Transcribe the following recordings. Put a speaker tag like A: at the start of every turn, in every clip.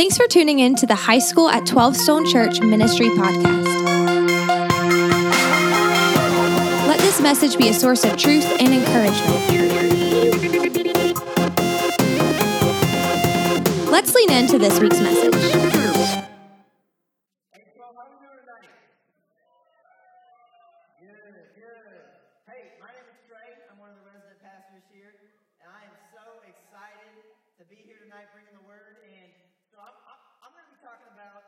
A: Thanks for tuning in to the High School at 12 Stone Church Ministry podcast. Let this message be a source of truth and encouragement. Let's lean into this week's message.
B: Hey, Paul, how you doing tonight? Good, good. Hey, my name is Trey. I'm one of the resident pastors here, and I am so excited to be here tonight bringing the word. And so I'm, I'm, going to be talking about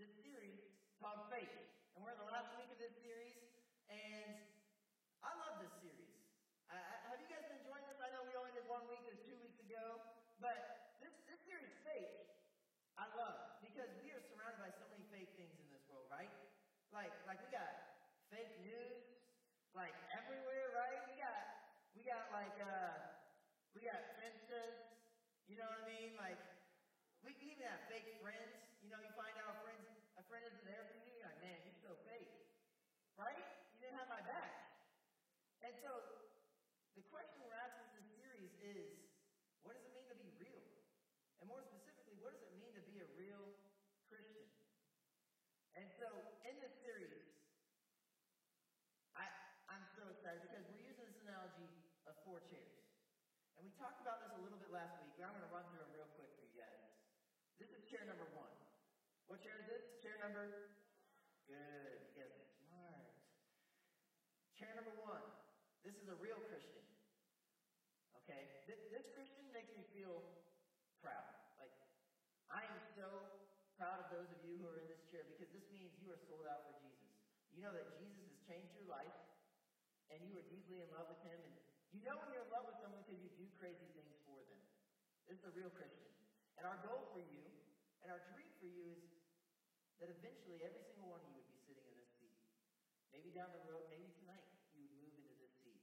B: this series called Faith. And we're in the last week of this series, and I love this series. Uh, have you guys been enjoying this? I know we only did one week or two weeks ago, but this, this series, Faith, I love because we are surrounded by so many fake things in this world, right? Like, like we got fake news, like everywhere, right? We got, we got like, uh, we got fences, you know what I mean? Like, we can even have fake friends. You know, you find out a friend, a friend isn't there for you. You're like, man, you're so fake, right? You didn't have my back. And so, the question we're asking in this series is, what does it mean to be real? And more specifically, what does it mean to be a real Christian? And so, in this series, I, I'm so excited because we're using this analogy of four chairs. And we talked about this a little bit last week, but I'm going to run through them real quick for you guys. This is chair number one. What chair is this? Chair number? Good. You smart. Chair number one. This is a real Christian. Okay? This, this Christian makes me feel proud. Like, I am so proud of those of you who are in this chair because this means you are sold out for Jesus. You know that Jesus has changed your life and you are deeply in love with him and you know when you're in love with someone because you do crazy things for them. This is a real Christian. And our goal for you and our dream for you is that eventually every single one of you would be sitting in this seat. Maybe down the road, maybe tonight, you would move into this seat.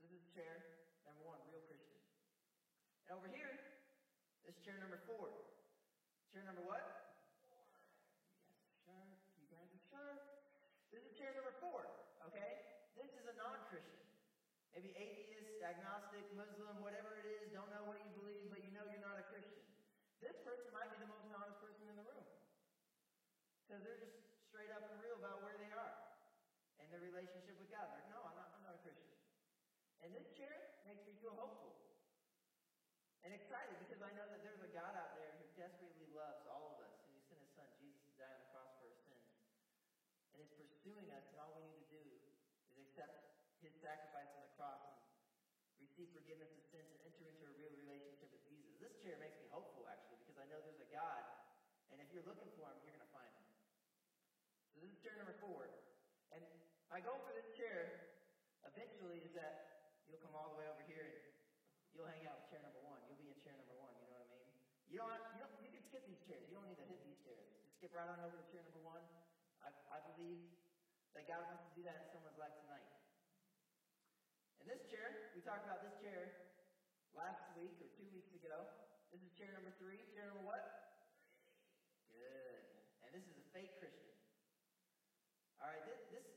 B: This is chair number one, real Christian. And over here, this is chair number four. Chair number what? You guys are sharp. You guys are sharp. This is chair number four, okay? This is a non-Christian. Maybe atheist, agnostic, Muslim, whatever it is, don't know what you believe, but you know you're not a Christian. This person might be the most honest person in the room. Because they're just straight up and real about where they are and their relationship with God. Like, no, I'm not, I'm not a Christian. And this chair makes me feel hopeful and excited because I know that there's a God out there who desperately loves all of us and He sent his son Jesus to die on the cross for our sins and is pursuing us and all we need to do is accept his sacrifice on the cross and receive forgiveness of sins and enter into a real relationship with Jesus. This chair makes me hopeful actually because I know there's a God and if you're looking for him, you're going to find him. So this is chair number four. My goal for this chair eventually is that you'll come all the way over here and you'll hang out with chair number one. You'll be in chair number one. You know what I mean? You don't. You don't. You can skip these chairs. You don't need to hit these chairs. Just skip right on over to chair number one. I, I believe that God wants to do that in someone's life tonight. And this chair, we talked about this chair last week or two weeks ago. This is chair number three. Chair number what? Good. And this is a fake Christian. All right. This, this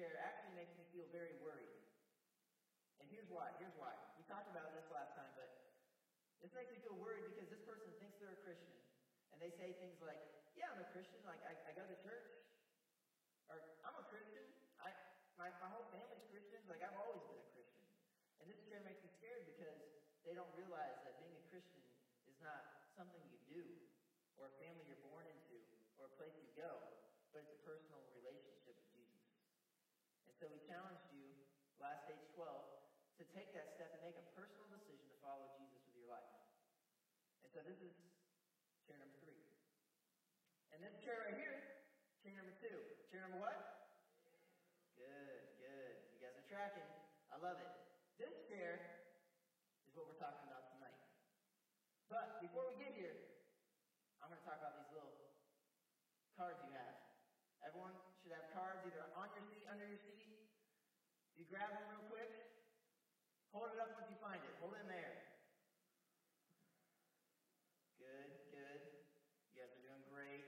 B: chair actually makes me feel very worried. And here's why. Here's why. We talked about this last time, but this makes me feel worried because this person thinks they're a Christian. And they say things like, yeah, I'm a Christian. Like, I, I go to church. Or, I'm a Christian. I, my, my whole family's Christians. Like, I've always been a Christian. And this chair makes me scared because they don't realize that being a Christian is not something you do, or a family you're born into, or a place you go, but it's a personal relationship with Jesus. And so we challenged you last age 12 to take that step and make a personal decision to follow Jesus with your life. And so this is chair number three. And this chair right here, chair number two. Chair number what? Good, good. You guys are tracking. I love it. This chair is what we're talking about tonight. But before we get here, I'm going to talk about these little cards you have. Everyone should have cards either on your seat, under your seat. You grab them real quick. Hold it up once you find it. Hold it in there. Good, good. You guys are doing great.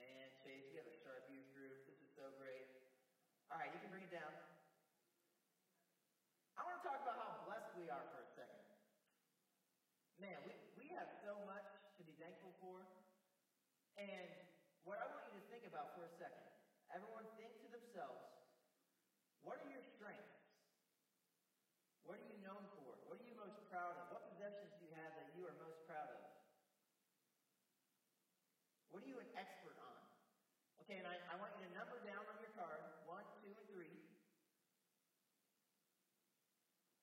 B: Man, Chase, you have a sharp youth group. This is so great. All right, you can bring it down. I want to talk about how blessed we are for a second. Man, we, we have so before? And what I want you to think about for a second, everyone think to themselves, what are your strengths? What are you known for? What are you most proud of? What possessions do you have that you are most proud of? What are you an expert on? Okay, and I, I want you to number down on your card one, two, and three.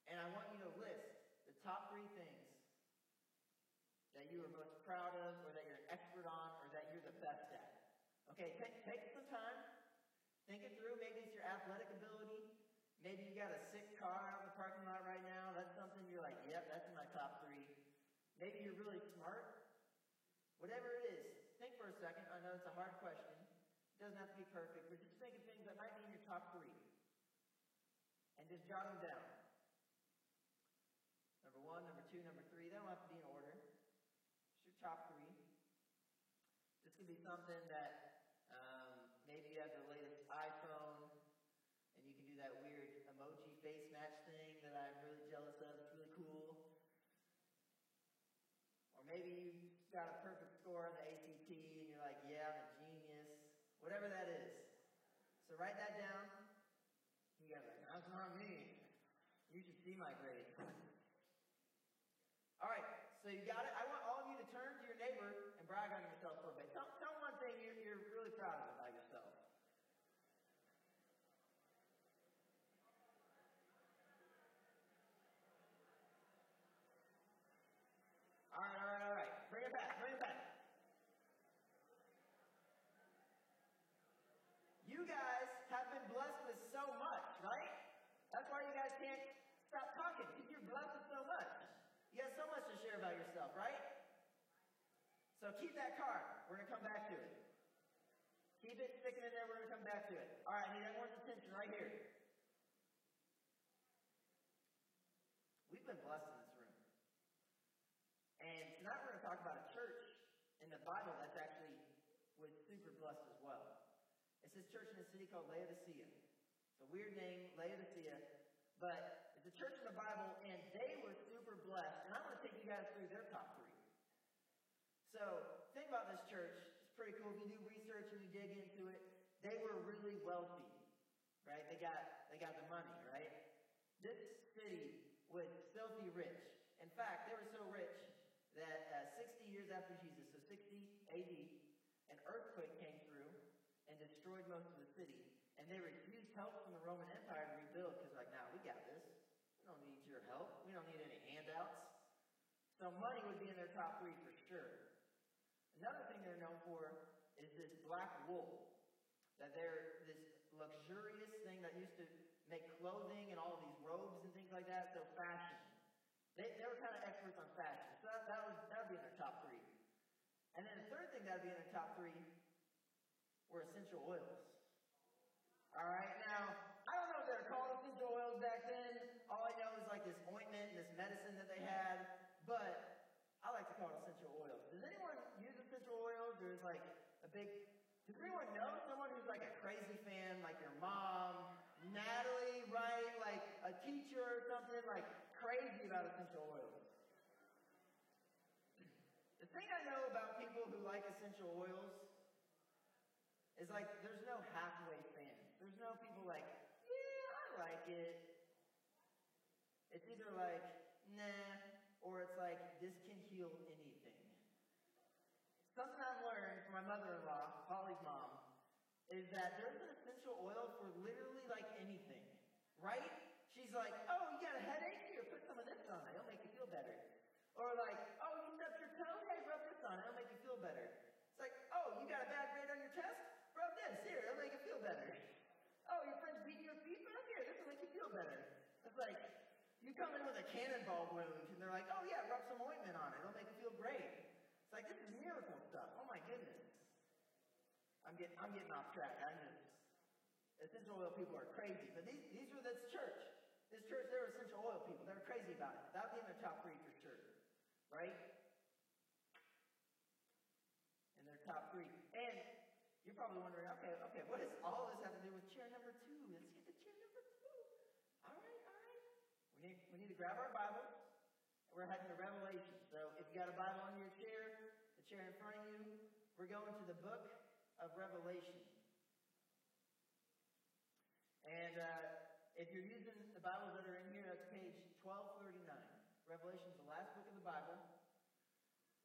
B: And I want you to list the top three things that you are most proud of, or that you're an expert on, or that you're the best at. Okay, take, take some time. Think it through. Maybe it's your athletic ability. Maybe you got a sick car out in the parking lot right now. That's something you're like, yep, that's my top three. Maybe you're really smart. Whatever it is, think for a second. I know it's a hard question. It doesn't have to be perfect, but just think of things that might be in your top three. And just jot them down. Number one, number two, number three. They don't have to be in order. It's your top three. This could be something that um, maybe you have the latest iPhone and you can do that weird emoji face match thing that I'm really jealous of. It's really cool. Or maybe you got a perfect score on the ACT and you're like, yeah, I'm a genius. Whatever that is. So write that down. You guys like, that's not me. You should see my grade. All right, so you got it. I want all of you to turn to your neighbor and brag on yourself for a bit. Tell, tell one thing you're, you're really proud of about yourself. All right, all right, all right. Bring it back, bring it back. You guys have been blessed with so much, right? That's why you guys can't stop talking, because you're blessed with so much. You got so much to share about yourself, right? So keep that card. We're going to come back to it. Keep it sticking in there. We're going to come back to it. All right, I need everyone's attention right here. We've been blessed in this room. And tonight we're going to talk about a church in the Bible that's actually was super blessed as well. It's this church in a city called Laodicea. It's a weird name, Laodicea, but it's a church in the Bible, and they were super blessed. And I want to take you guys through their three. So think about this church. It's pretty cool. If you do research and you dig into it, they were really wealthy, right? They got they got the money, right? This city was filthy rich. In fact, they were so rich that uh, 60 years after Jesus, so 60 AD, an earthquake came through and destroyed most of the city. And they refused help from the Roman Empire to rebuild because, like, now nah, we got this. We don't need your help. We don't need any handouts. So money would be in their top three for sure. Another thing they're known for is this black wool. That they're this luxurious thing that used to make clothing and all these robes and things like that. So fashion. They, they were kind of experts on fashion. So that, that, was, that would be in their top three. And then the third thing that would be in their top three were essential oils. All right, now, I don't know if they were called essential oils back then. All I know is like this ointment, and this medicine that they had, but I like to call it essential oils. Does anyone use essential Like a big, does anyone know someone who's like a crazy fan, like your mom, Natalie, right? Like a teacher or something, like crazy about essential oils. The thing I know about people who like essential oils is like there's no halfway fan. There's no people like, yeah, I like it. It's either like, nah, or it's like, this can heal anything. Something I've learned from my mother-in-law, Holly's mom, is that there's an essential oil for literally like anything, right? She's like, oh, you got a headache? Here, put some of this on it. It'll make you feel better. Or like, oh, you stubbed your toe? Hey, rub this on it. It'll make you feel better. It's like, oh, you got a bad grade on your test? Rub this. Here, it'll make you feel better. Oh, your friend's beating your feet? Rub here. This will make you feel better. It's like, you come in with a cannonball wound, and they're like, oh, yeah, rub some ointment on it. It'll make you feel great. It's like, this is miracle stuff. Oh, my goodness. I'm getting, I'm getting off track. I just, essential oil people are crazy. But these, these were this church. This church, they were essential oil people. They were crazy about it. That would be in top three for sure. Right? In their top three. And you're probably wondering, okay, okay, what does all this have to do with chair number two? Let's get to chair number two. All right, all right. We need, we need to grab our Bible. We're heading to Revelation. So if you got a Bible on your chair, the chair in front of you, We're going to the book of Revelation. And uh, if you're using the Bibles that are in here, that's page 1239. Revelation is the last book of the Bible.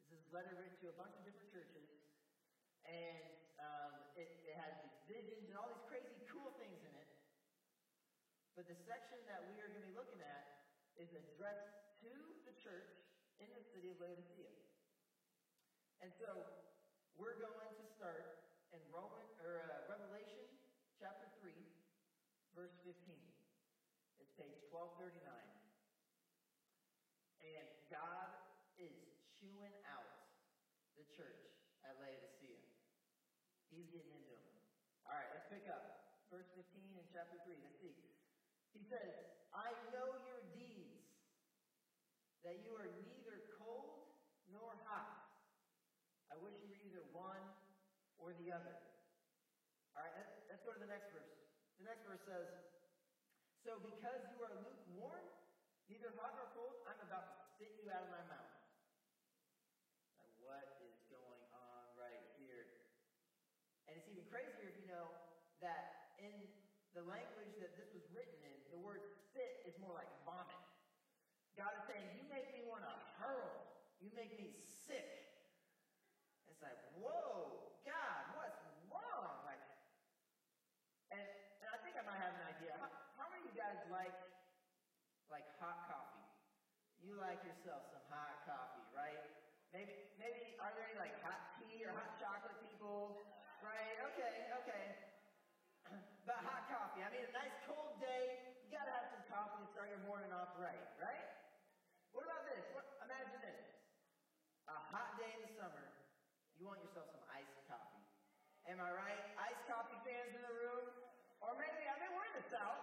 B: This is a letter written to a bunch of different churches. And um, it, it has visions and all these crazy cool things in it. But the section that we are going to be looking at is addressed to the church in the city of Laodicea. And so we're going to start in Roman or uh, Revelation chapter 3, verse 15. It's page 1239. And God is chewing out the church at Laodicea. He's getting into them. All right, let's pick up. Verse 15 in chapter 3. Let's see. He says, I know your deeds, that you are neither cold nor hot. I wish you were either one or the other. All right, let's go to the next verse. The next verse says, So because you are lukewarm, neither hot nor cold, I'm about to spit you out of my mouth. What is going on right here? And it's even crazier if you know that in the language that this was written in, the word spit is more like vomit. God is saying, You make me want to hurl. You make me sick. It's like, whoa, God, what's wrong? Like, and, and I think I might have an idea. How, how many of you guys like like hot coffee? You like yourself some hot coffee, right? Maybe maybe are there any like hot tea or hot chocolate people? Right? Okay, okay. But hot coffee. I mean, a nice cold day, you gotta have some coffee to start your right, right? What about this? What, imagine this. A hot day in the summer, you want yourself some iced coffee. Am I right? Iced coffee fans in the room? Or maybe, I mean, we're in the South.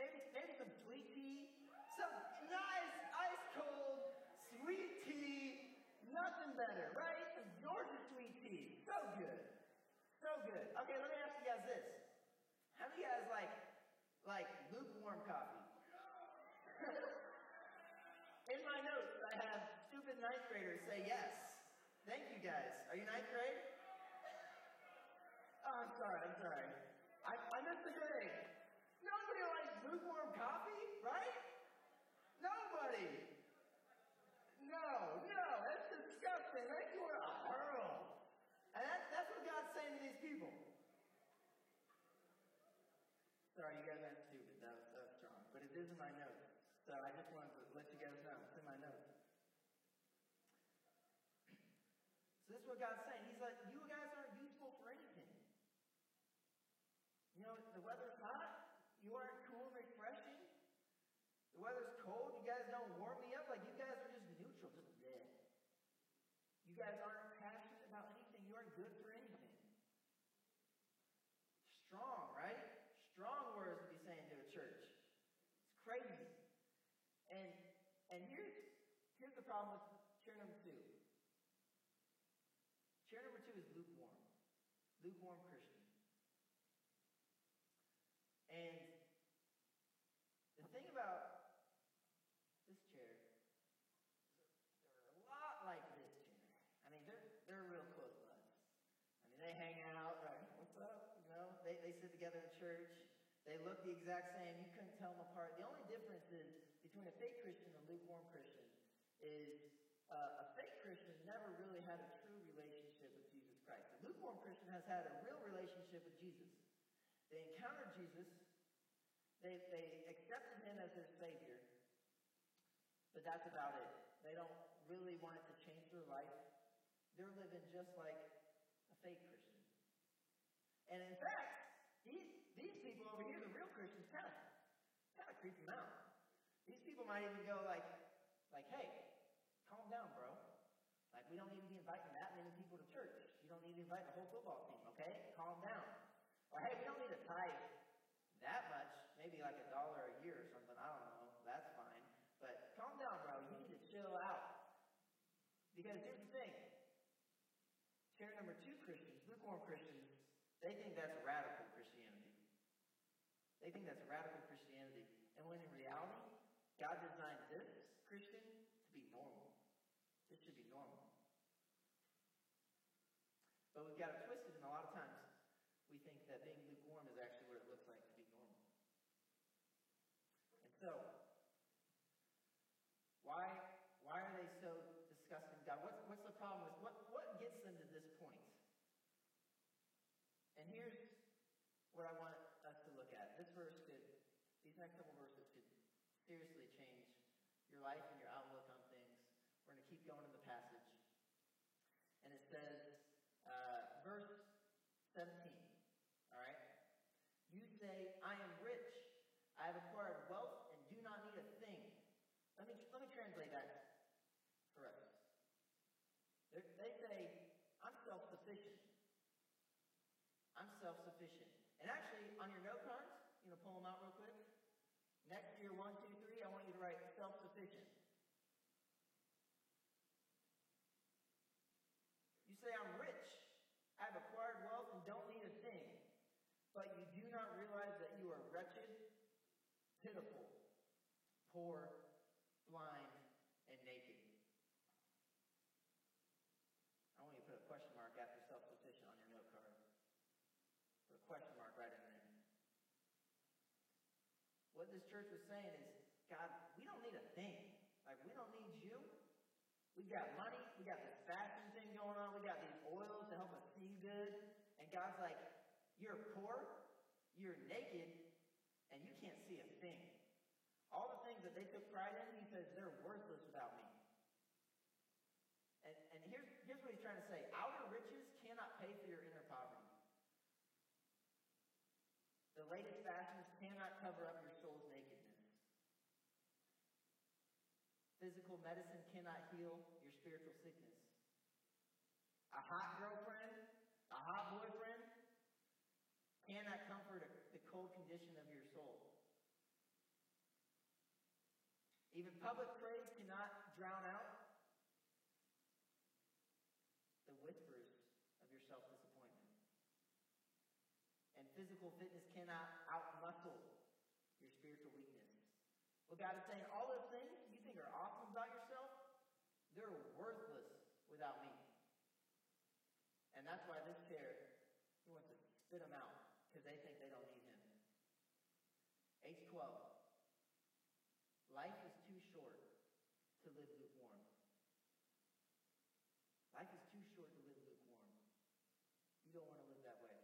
B: Maybe, maybe some sweet tea. Some nice, ice cold, sweet tea. Nothing better, right? Some Georgia sweet tea. So good. So good. Okay, let me ask you guys this. How do you guys like, like lukewarm coffee? in my notes, I have stupid ninth graders yes. Thank you guys. Are you ninth grade? Oh, I'm sorry, I'm sorry. I, I missed the grade. Nobody likes lukewarm coffee, right? Nobody. No, no, that's disgusting. Makes you want to hurl. And that, that's what God's saying to these people. Sorry, you guys aren't stupid. That was, that was strong. But it is in my notes. So I just wanted to let you guys know. It's in my notes. So this is what God's saying. He's like, you guys aren't useful for anything. You know, the weather's hot. You aren't cool and refreshing. The weather's cold. You guys don't warm me up. Like, you guys are just neutral, just dead. You guys aren't passionate about anything. You aren't good for anything. Strong, right? Strong words to be saying to a church. It's crazy. And and here's here's the problem with number two. Chair number two is lukewarm. Lukewarm Christian. And the thing about this chair, they're a lot like this chair. I mean, they're they're real close buds. I mean, they hang out, right? What's up? You know, they, they sit together in church. They look the exact same. You couldn't tell them apart. The only difference is between a fake Christian and a lukewarm Christian is uh, a fake Christian never really had a true relationship with Jesus Christ. A lukewarm Christian has had a real relationship with Jesus. They encountered Jesus. They, they accepted him as their Savior. But that's about it. They don't really want it to change their life. They're living just like a fake Christian. And in fact, these, these people over here, the real Christians, kind of kind of creep them out. These people might even go like, like, hey, calm down, bro. Like, we don't need to be inviting that many people to church. You don't need to invite the whole football team, okay? Calm down. Or hey, we don't need to tithe that much, maybe like a dollar a year or something. I don't know. That's fine. But calm down, bro. You need to chill out. Because here's the thing. Chair number two Christians, lukewarm Christians, they think that's radical Christianity. They think that's radical Christianity. And when in reality, God designed this Christian to be normal. This should be normal. But with So, why, why are they so disgusting God? What's, what's the problem with what, what gets them to this point? And here's what I want us to look at. This verse could, these next couple verses could seriously change your life and your outlook on things. We're going to keep going in the passage. And it says, uh, verse 17, all right? You say, I am rich. I have acquired wealth and do not need a thing. Let me, let me translate that for us. They're, they say, I'm self-sufficient. I'm self-sufficient. And actually, on your note cards, you know, pull them out real quick. Next to your one, two, three, I want you to write self-sufficient. You say, I'm rich. I have acquired wealth and don't need a thing. But you do not realize that you are wretched, pitiful, poor, blind, and naked. I want you to put a question mark after self-sufficient on your note card. Put a question mark right in there. What this church was saying is, God, we don't need a thing. Like, we don't need you. We got money. We got this fashion thing going on. We got these oils to help us see good. And God's like, you're poor, you're naked, and you can't see a thing. All the things that they took pride in, he says, they're worthless without me. And, and here's, here's what he's trying to say outer riches cannot pay for your inner poverty. The latest fashions cannot cover up your soul's nakedness. Physical medicine cannot heal your spiritual sickness. A hot girlfriend, a hot boyfriend cannot comfort the cold condition of your soul. Even public praise cannot drown out the whispers of your self disappointment. And physical fitness cannot outmuscle your spiritual weakness. Well, God is saying all those things you think are awesome about yourself, they're worthless without me. And that's why this chair, he wants to spit them out because they think they don't need him. H12. Life is too short to live lukewarm. Life is too short to live lukewarm. You don't want to live that way.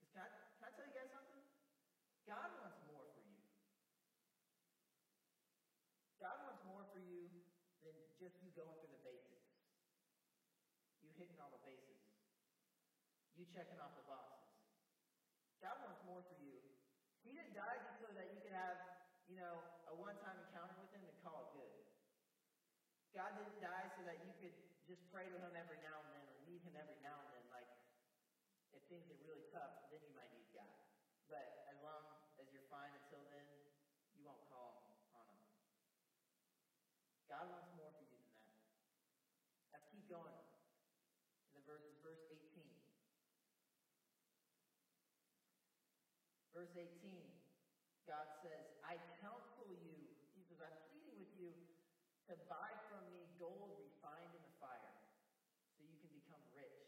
B: Because can I, can I tell you guys something? God wants more for you. God wants more for you just you going through the basics. You hitting all the bases. You checking off the boxes. God wants more for you. He didn't die just so that you could have, you know, a one-time encounter with him and call it good. God didn't die so that you could just pray to him every now and then or need him every now and then. Like, if things get really tough, then you might need God. But as long as you're fine until then, you won't call on him. God wants more for you than that. Let's keep going. Verses, verse 18. Verse 18, God says, I counsel you, he says, I'm pleading with you to buy from me gold refined in the fire, so you can become rich,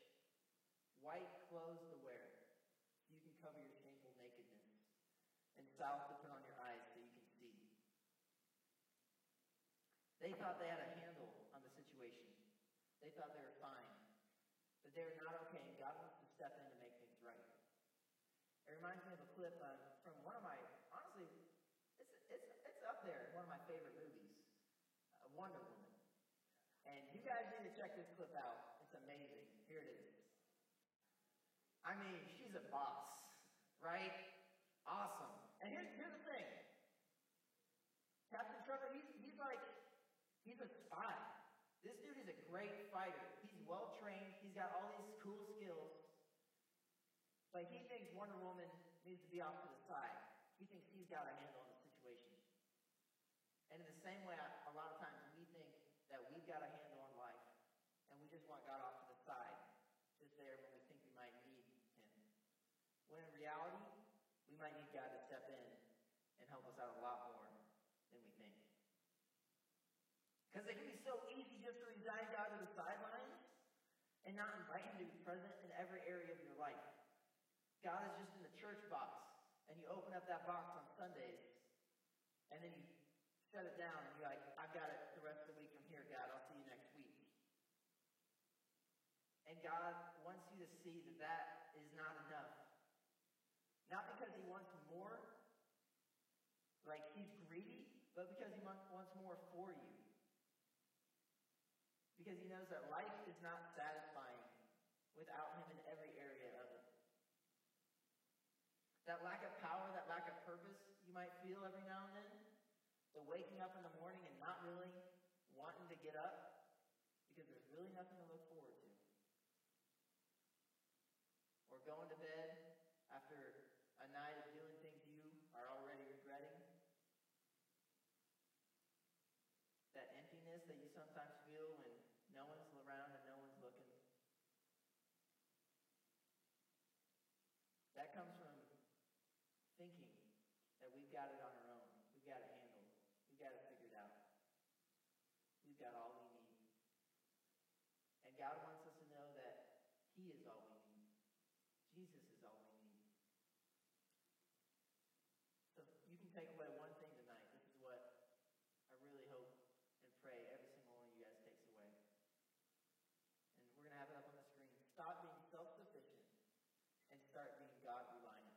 B: white clothes to wear, so you can cover your shameful nakedness, and south to put on your eyes so you can see. They thought they had a handle on the situation. They thought they were fine. But they were not okay, and God wants to step in to make things right. It reminds me of a clip uh, from one of my, honestly, it's, it's, it's up there, one of my favorite movies, uh, Wonder Woman. And you guys need to check this clip out. It's amazing. Here it is. I mean, she's a boss, right? Awesome. And here's, here's the thing. Captain Trevor, he's, he's like, he's a spy. This dude is a great fighter. He's well trained. He's got all these cool skills. But he thinks Wonder Woman needs to be off to the side. He thinks he's got a handle on the situation. And in the same way, a lot of times we think that we've got a handle on life, and we just want God off to the side, just there when we think we might need Him. When in reality, we might need God to step in and help us out a lot more than we think. Because it can be so easy just to resign God to the sidelines and not invite Him to be present in every area of your life. God is just in the church box, and you open up that box on Sundays, and then you shut it down and you're like, I've got it the rest of the week from here, God. I'll see you next week. And God wants you to see that that is not enough. Not because He wants more, like He's greedy, but because He wants more for you. Because He knows that life is not satisfying without Him in every area of it. That lack of power, that lack of purpose you might feel every now and then, the waking up in the morning and not really wanting to get up because there's really nothing to look forward to. Or going to bed after a night of doing things you are already regretting. That emptiness that you sometimes feel when no one's around and no one's looking. That comes from thinking that we've got it on our own. We've got it handled. We've got it figured out. We've got all we need. And God wants us to know that He is all we need. Jesus is all we need. So you can take away one thing tonight. This is what I really hope and pray every single one of you guys takes away. And we're going to have it up on the screen. Stop being self sufficient and start being God reliant.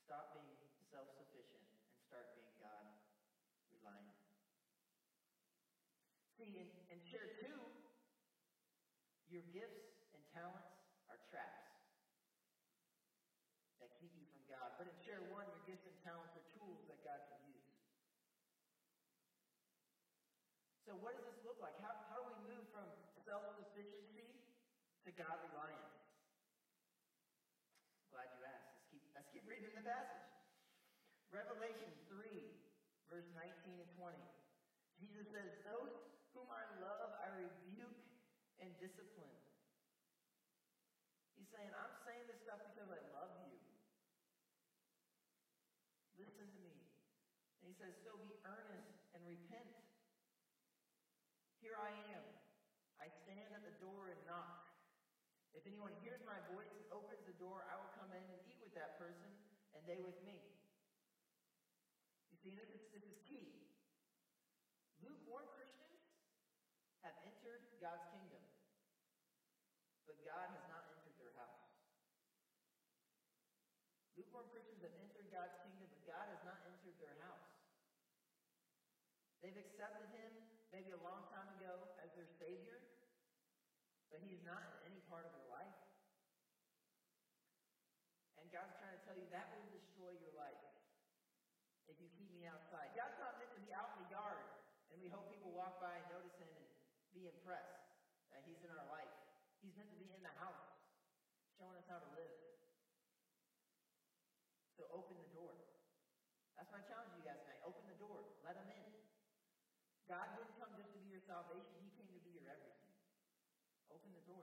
B: Stop being self sufficient and start being God reliant. See, in, in chair two, your gifts and talents are traps that keep you from God. But in chair one, your gifts and talents are tools that God can use. So, what does this look like? How, how do we move from self sufficiency to God reliance? Glad you asked. Let's keep, let's keep reading the passage. Revelation 3, verse 19 and 20. Jesus says, Those whom I love, I rebuke and discipline. He's saying, I'm saying this stuff because I love you. Listen to me. And he says, So be earnest and repent. Here I am. I stand at the door and knock. If anyone hears my voice and opens the door, I will come in and eat with that person, and they with me. You see, this is, this is key. Lukewarm Christians have entered God's kingdom, but God has not entered their house. Lukewarm Christians have entered God's kingdom, but God has not entered their house. They've accepted Him maybe a long time ago as their Savior, but he's not in any part of your life. And God's trying to tell you that will destroy your life if you keep me outside. God's not meant to be out in the yard and we hope people walk by and notice him and be impressed that he's in our life. He's meant to be in the house, showing us how to live. So open the door. That's my challenge to you guys tonight. Open the door. Let him in. God didn't come just to be your salvation, he came to be your everything. Open the door.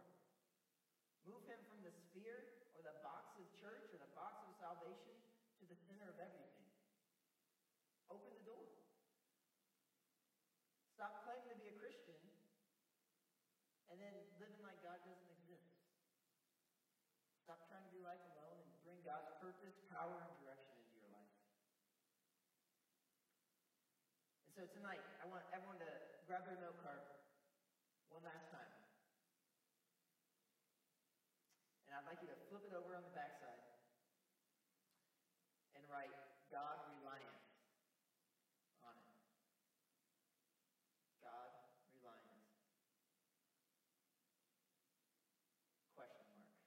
B: Move him from the sphere or the box of church or the box of salvation to the center of everything. Open the door. Stop claiming to be a Christian and then living like God doesn't exist. Stop trying to do life alone and bring God's purpose, power, and direction into your life. And so tonight, I want everyone to grab their note card one last time. And I'd like you to flip it over on the backside and write God reliant on it. God reliant. Question mark.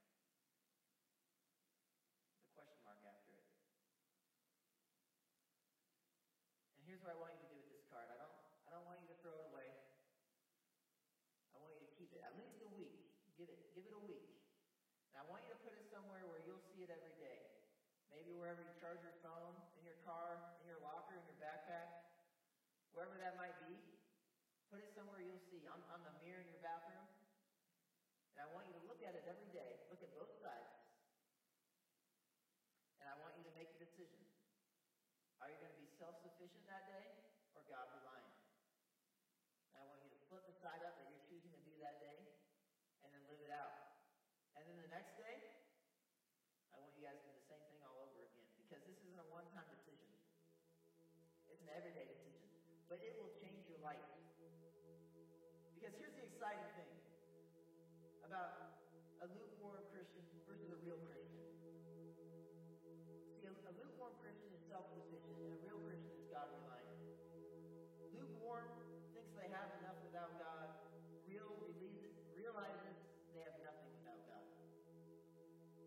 B: The question mark after it. And here's what I want you to do with this card. I don't I don't want you to throw it away. I want you to keep it at least a week. Give it give it a week. And I want you to put it somewhere where you'll see it every day. Maybe wherever you charge your Because here's the exciting thing about a lukewarm Christian versus a real Christian. See, a, a lukewarm Christian is self-sufficient, and a real Christian is God-reliant. Lukewarm thinks they have enough without God. Real releases, realizes they have nothing without God.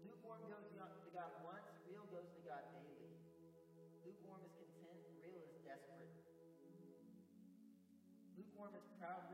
B: Lukewarm goes to God once, real goes to God daily. Lukewarm is content, real is desperate. Lukewarm is proud,